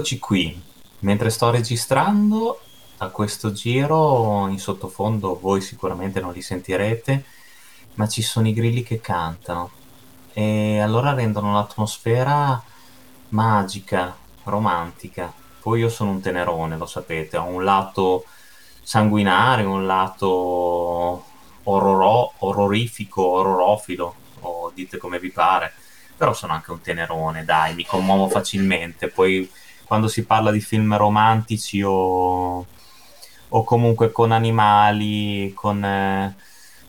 Eccoci qui. Mentre sto registrando, a questo giro in sottofondo voi sicuramente non li sentirete, ma ci sono i grilli che cantano e allora rendono l'atmosfera magica, romantica. Poi io sono un tenerone, lo sapete, ho un lato sanguinario, un lato orroro- orrorifico, orrorofilo, o dite come vi pare, però sono anche un tenerone, dai, mi commuovo facilmente. Poi quando si parla di film romantici o, o comunque con animali, con, eh,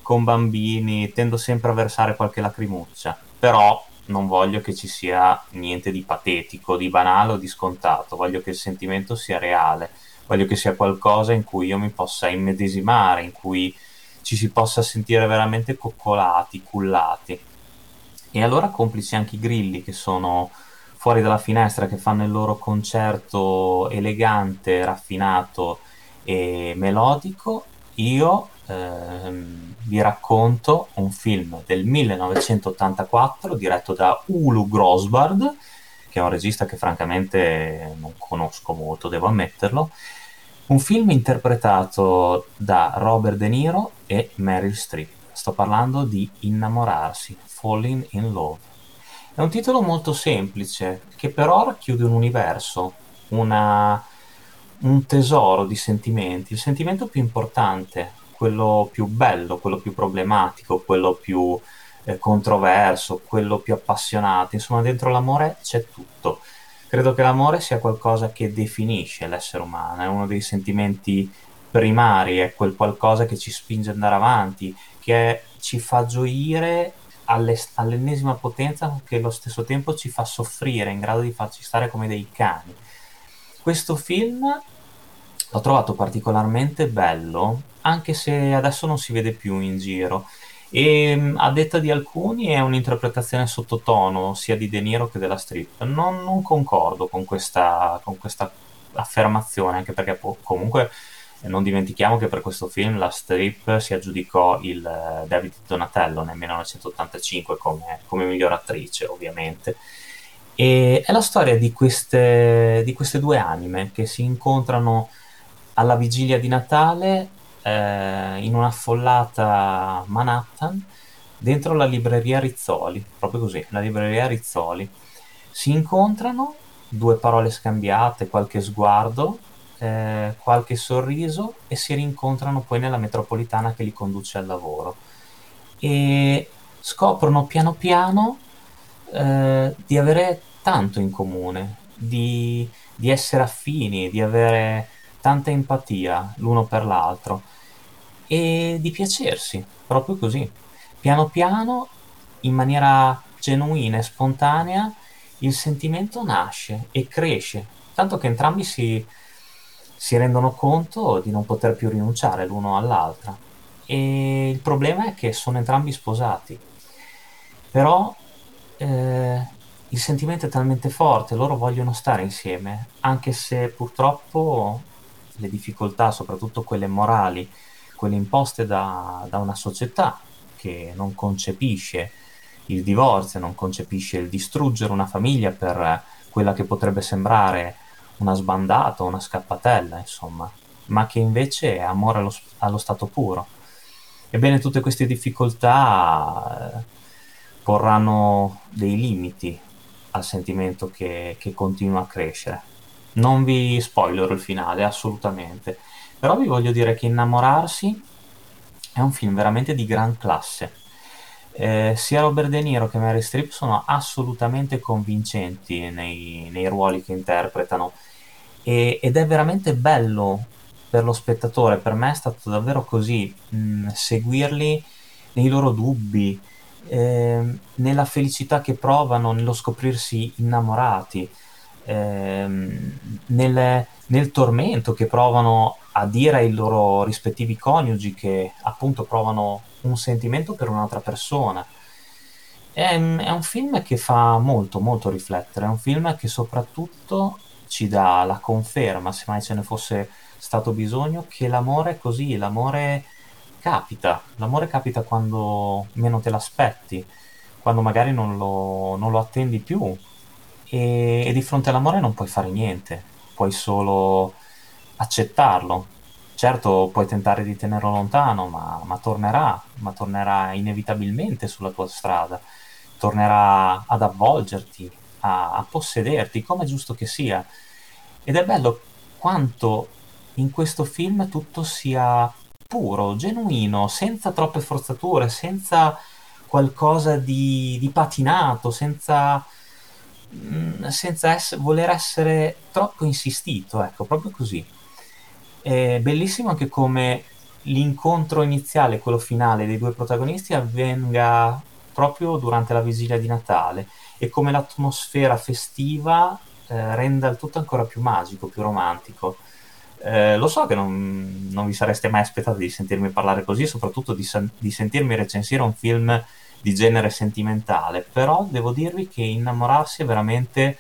con bambini, tendo sempre a versare qualche lacrimuccia. Però non voglio che ci sia niente di patetico, di banale o di scontato, voglio che il sentimento sia reale, voglio che sia qualcosa in cui io mi possa immedesimare, in cui ci si possa sentire veramente coccolati, cullati. E allora complici anche i grilli che sono fuori dalla finestra che fanno il loro concerto elegante, raffinato e melodico, io ehm, vi racconto un film del 1984 diretto da Ulu Grosbard, che è un regista che francamente non conosco molto, devo ammetterlo. Un film interpretato da Robert De Niro e Meryl Streep. Sto parlando di Innamorarsi, Falling in Love. È un titolo molto semplice, che però racchiude un universo, una, un tesoro di sentimenti, il sentimento più importante, quello più bello, quello più problematico, quello più eh, controverso, quello più appassionato. Insomma, dentro l'amore c'è tutto. Credo che l'amore sia qualcosa che definisce l'essere umano, è uno dei sentimenti primari, è quel qualcosa che ci spinge ad andare avanti, che ci fa gioire all'ennesima potenza che allo stesso tempo ci fa soffrire, in grado di farci stare come dei cani. Questo film l'ho trovato particolarmente bello, anche se adesso non si vede più in giro. E a detta di alcuni è un'interpretazione sottotono sia di De Niro che della strip. Non, non concordo con questa, con questa affermazione, anche perché po- comunque non dimentichiamo che per questo film la strip si aggiudicò il eh, David Donatello nel 1985 come, come miglior attrice, ovviamente. E è la storia di queste, di queste due anime che si incontrano alla vigilia di Natale eh, in una affollata Manhattan dentro la libreria Rizzoli, proprio così, la libreria Rizzoli. Si incontrano, due parole scambiate, qualche sguardo eh, qualche sorriso e si rincontrano poi nella metropolitana che li conduce al lavoro e scoprono piano piano eh, di avere tanto in comune, di, di essere affini, di avere tanta empatia l'uno per l'altro e di piacersi, proprio così. Piano piano, in maniera genuina e spontanea, il sentimento nasce e cresce, tanto che entrambi si, si rendono conto di non poter più rinunciare l'uno all'altra. E il problema è che sono entrambi sposati. Però eh, il sentimento è talmente forte, loro vogliono stare insieme, anche se purtroppo le difficoltà, soprattutto quelle morali, quelle imposte da, da una società che non concepisce il divorzio, non concepisce il distruggere una famiglia per quella che potrebbe sembrare una sbandata, una scappatella, insomma, ma che invece è amore allo, allo stato puro. Ebbene, tutte queste difficoltà eh, porranno dei limiti al sentimento che, che continua a crescere. Non vi spoilerò il finale, assolutamente, però vi voglio dire che Innamorarsi è un film veramente di gran classe. Eh, sia Robert De Niro che Mary Streep sono assolutamente convincenti nei, nei ruoli che interpretano e, ed è veramente bello per lo spettatore, per me è stato davvero così, mh, seguirli nei loro dubbi, eh, nella felicità che provano, nello scoprirsi innamorati, eh, nel, nel tormento che provano a dire ai loro rispettivi coniugi che appunto provano un sentimento per un'altra persona. È, è, un film che fa molto, molto riflettere, è un film che soprattutto ci dà la conferma, se mai ce ne fosse stato bisogno, che l'amore è così, l'amore capita, l'amore capita quando meno te l'aspetti, quando magari non lo, non lo attendi più e, e di fronte all'amore non puoi fare niente, puoi solo accettarlo. Certo, puoi tentare di tenerlo lontano, ma, ma tornerà, ma tornerà inevitabilmente sulla tua strada, tornerà ad avvolgerti, a, a possederti, come è giusto che sia. Ed è bello quanto in questo film tutto sia puro, genuino, senza troppe forzature, senza qualcosa di, di patinato, senza, mm, senza ess- voler essere troppo insistito, ecco, proprio così. È bellissimo anche come l'incontro iniziale, quello finale dei due protagonisti avvenga proprio durante la vigilia di Natale e come l'atmosfera festiva eh, renda il tutto ancora più magico, più romantico. Eh, lo so che non, non, vi sareste mai aspettati di sentirmi parlare così, soprattutto di, di, sentirmi recensire un film di genere sentimentale, però devo dirvi che Innamorarsi è veramente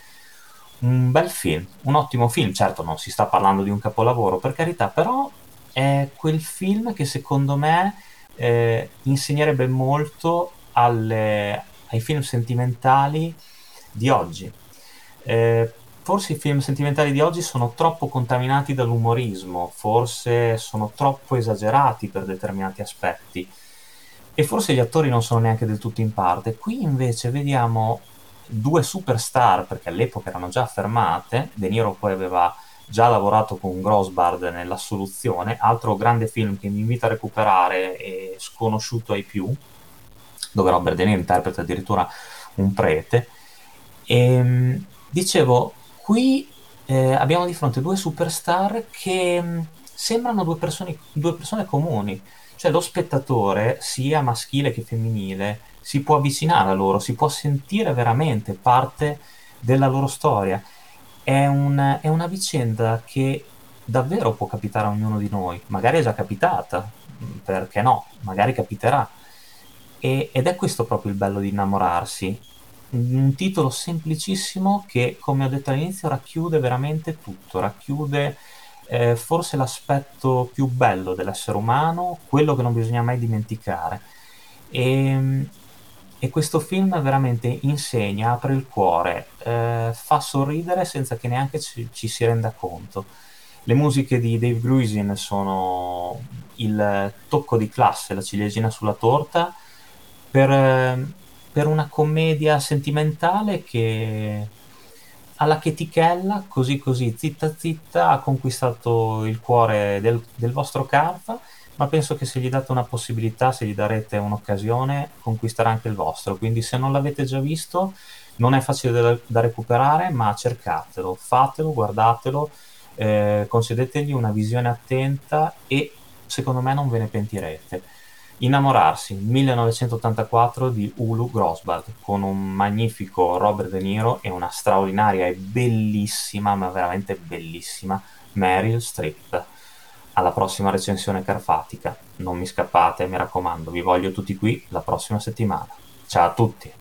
un bel film, un ottimo film, certo non si sta parlando di un capolavoro per carità, però è quel film che secondo me eh, insegnerebbe molto alle, ai film sentimentali di oggi. Eh, forse i film sentimentali di oggi sono troppo contaminati dall'umorismo, forse sono troppo esagerati per determinati aspetti e forse gli attori non sono neanche del tutto in parte. Qui invece vediamo due superstar, perché all'epoca erano già affermate, De Niro poi aveva già lavorato con Grossbard nella soluzione, altro grande film che mi invita a recuperare e sconosciuto ai più, dove Robert De Niro interpreta addirittura un prete. E, ehm, dicevo, qui eh, abbiamo di fronte due superstar che mm, sembrano due persone, due persone comuni, cioè lo spettatore, sia maschile che femminile, si può avvicinare a loro, si può sentire veramente parte della loro storia. È, un, è una vicenda che davvero può capitare a ognuno di noi, magari è già capitata, perché no, magari capiterà. E, ed è questo proprio il bello di innamorarsi, un titolo semplicissimo che, come ho detto all'inizio, racchiude veramente tutto, racchiude eh, forse l'aspetto più bello dell'essere umano, quello che non bisogna mai dimenticare. E, e questo film veramente insegna, apre il cuore, eh, fa sorridere senza che neanche ci, ci, si renda conto. Le musiche di Dave Grusin sono il tocco di classe, la ciliegina sulla torta, per, per una commedia sentimentale che alla chetichella, così così, zitta zitta, ha conquistato il cuore del, del vostro Carfa, ma penso che se gli date una possibilità, se gli darete un'occasione, conquisterà anche il vostro. Quindi se non l'avete già visto, non è facile da, da recuperare, ma cercatelo, fatelo, guardatelo, eh, concedetegli una visione attenta e secondo me non ve ne pentirete. Innamorarsi, 1984 di Ulu Grossbard, con un magnifico Robert De Niro e una straordinaria e bellissima, ma veramente bellissima, Meryl Streep. Alla prossima recensione carfatica. Non mi scappate, mi raccomando, vi voglio tutti qui la prossima settimana. Ciao a tutti!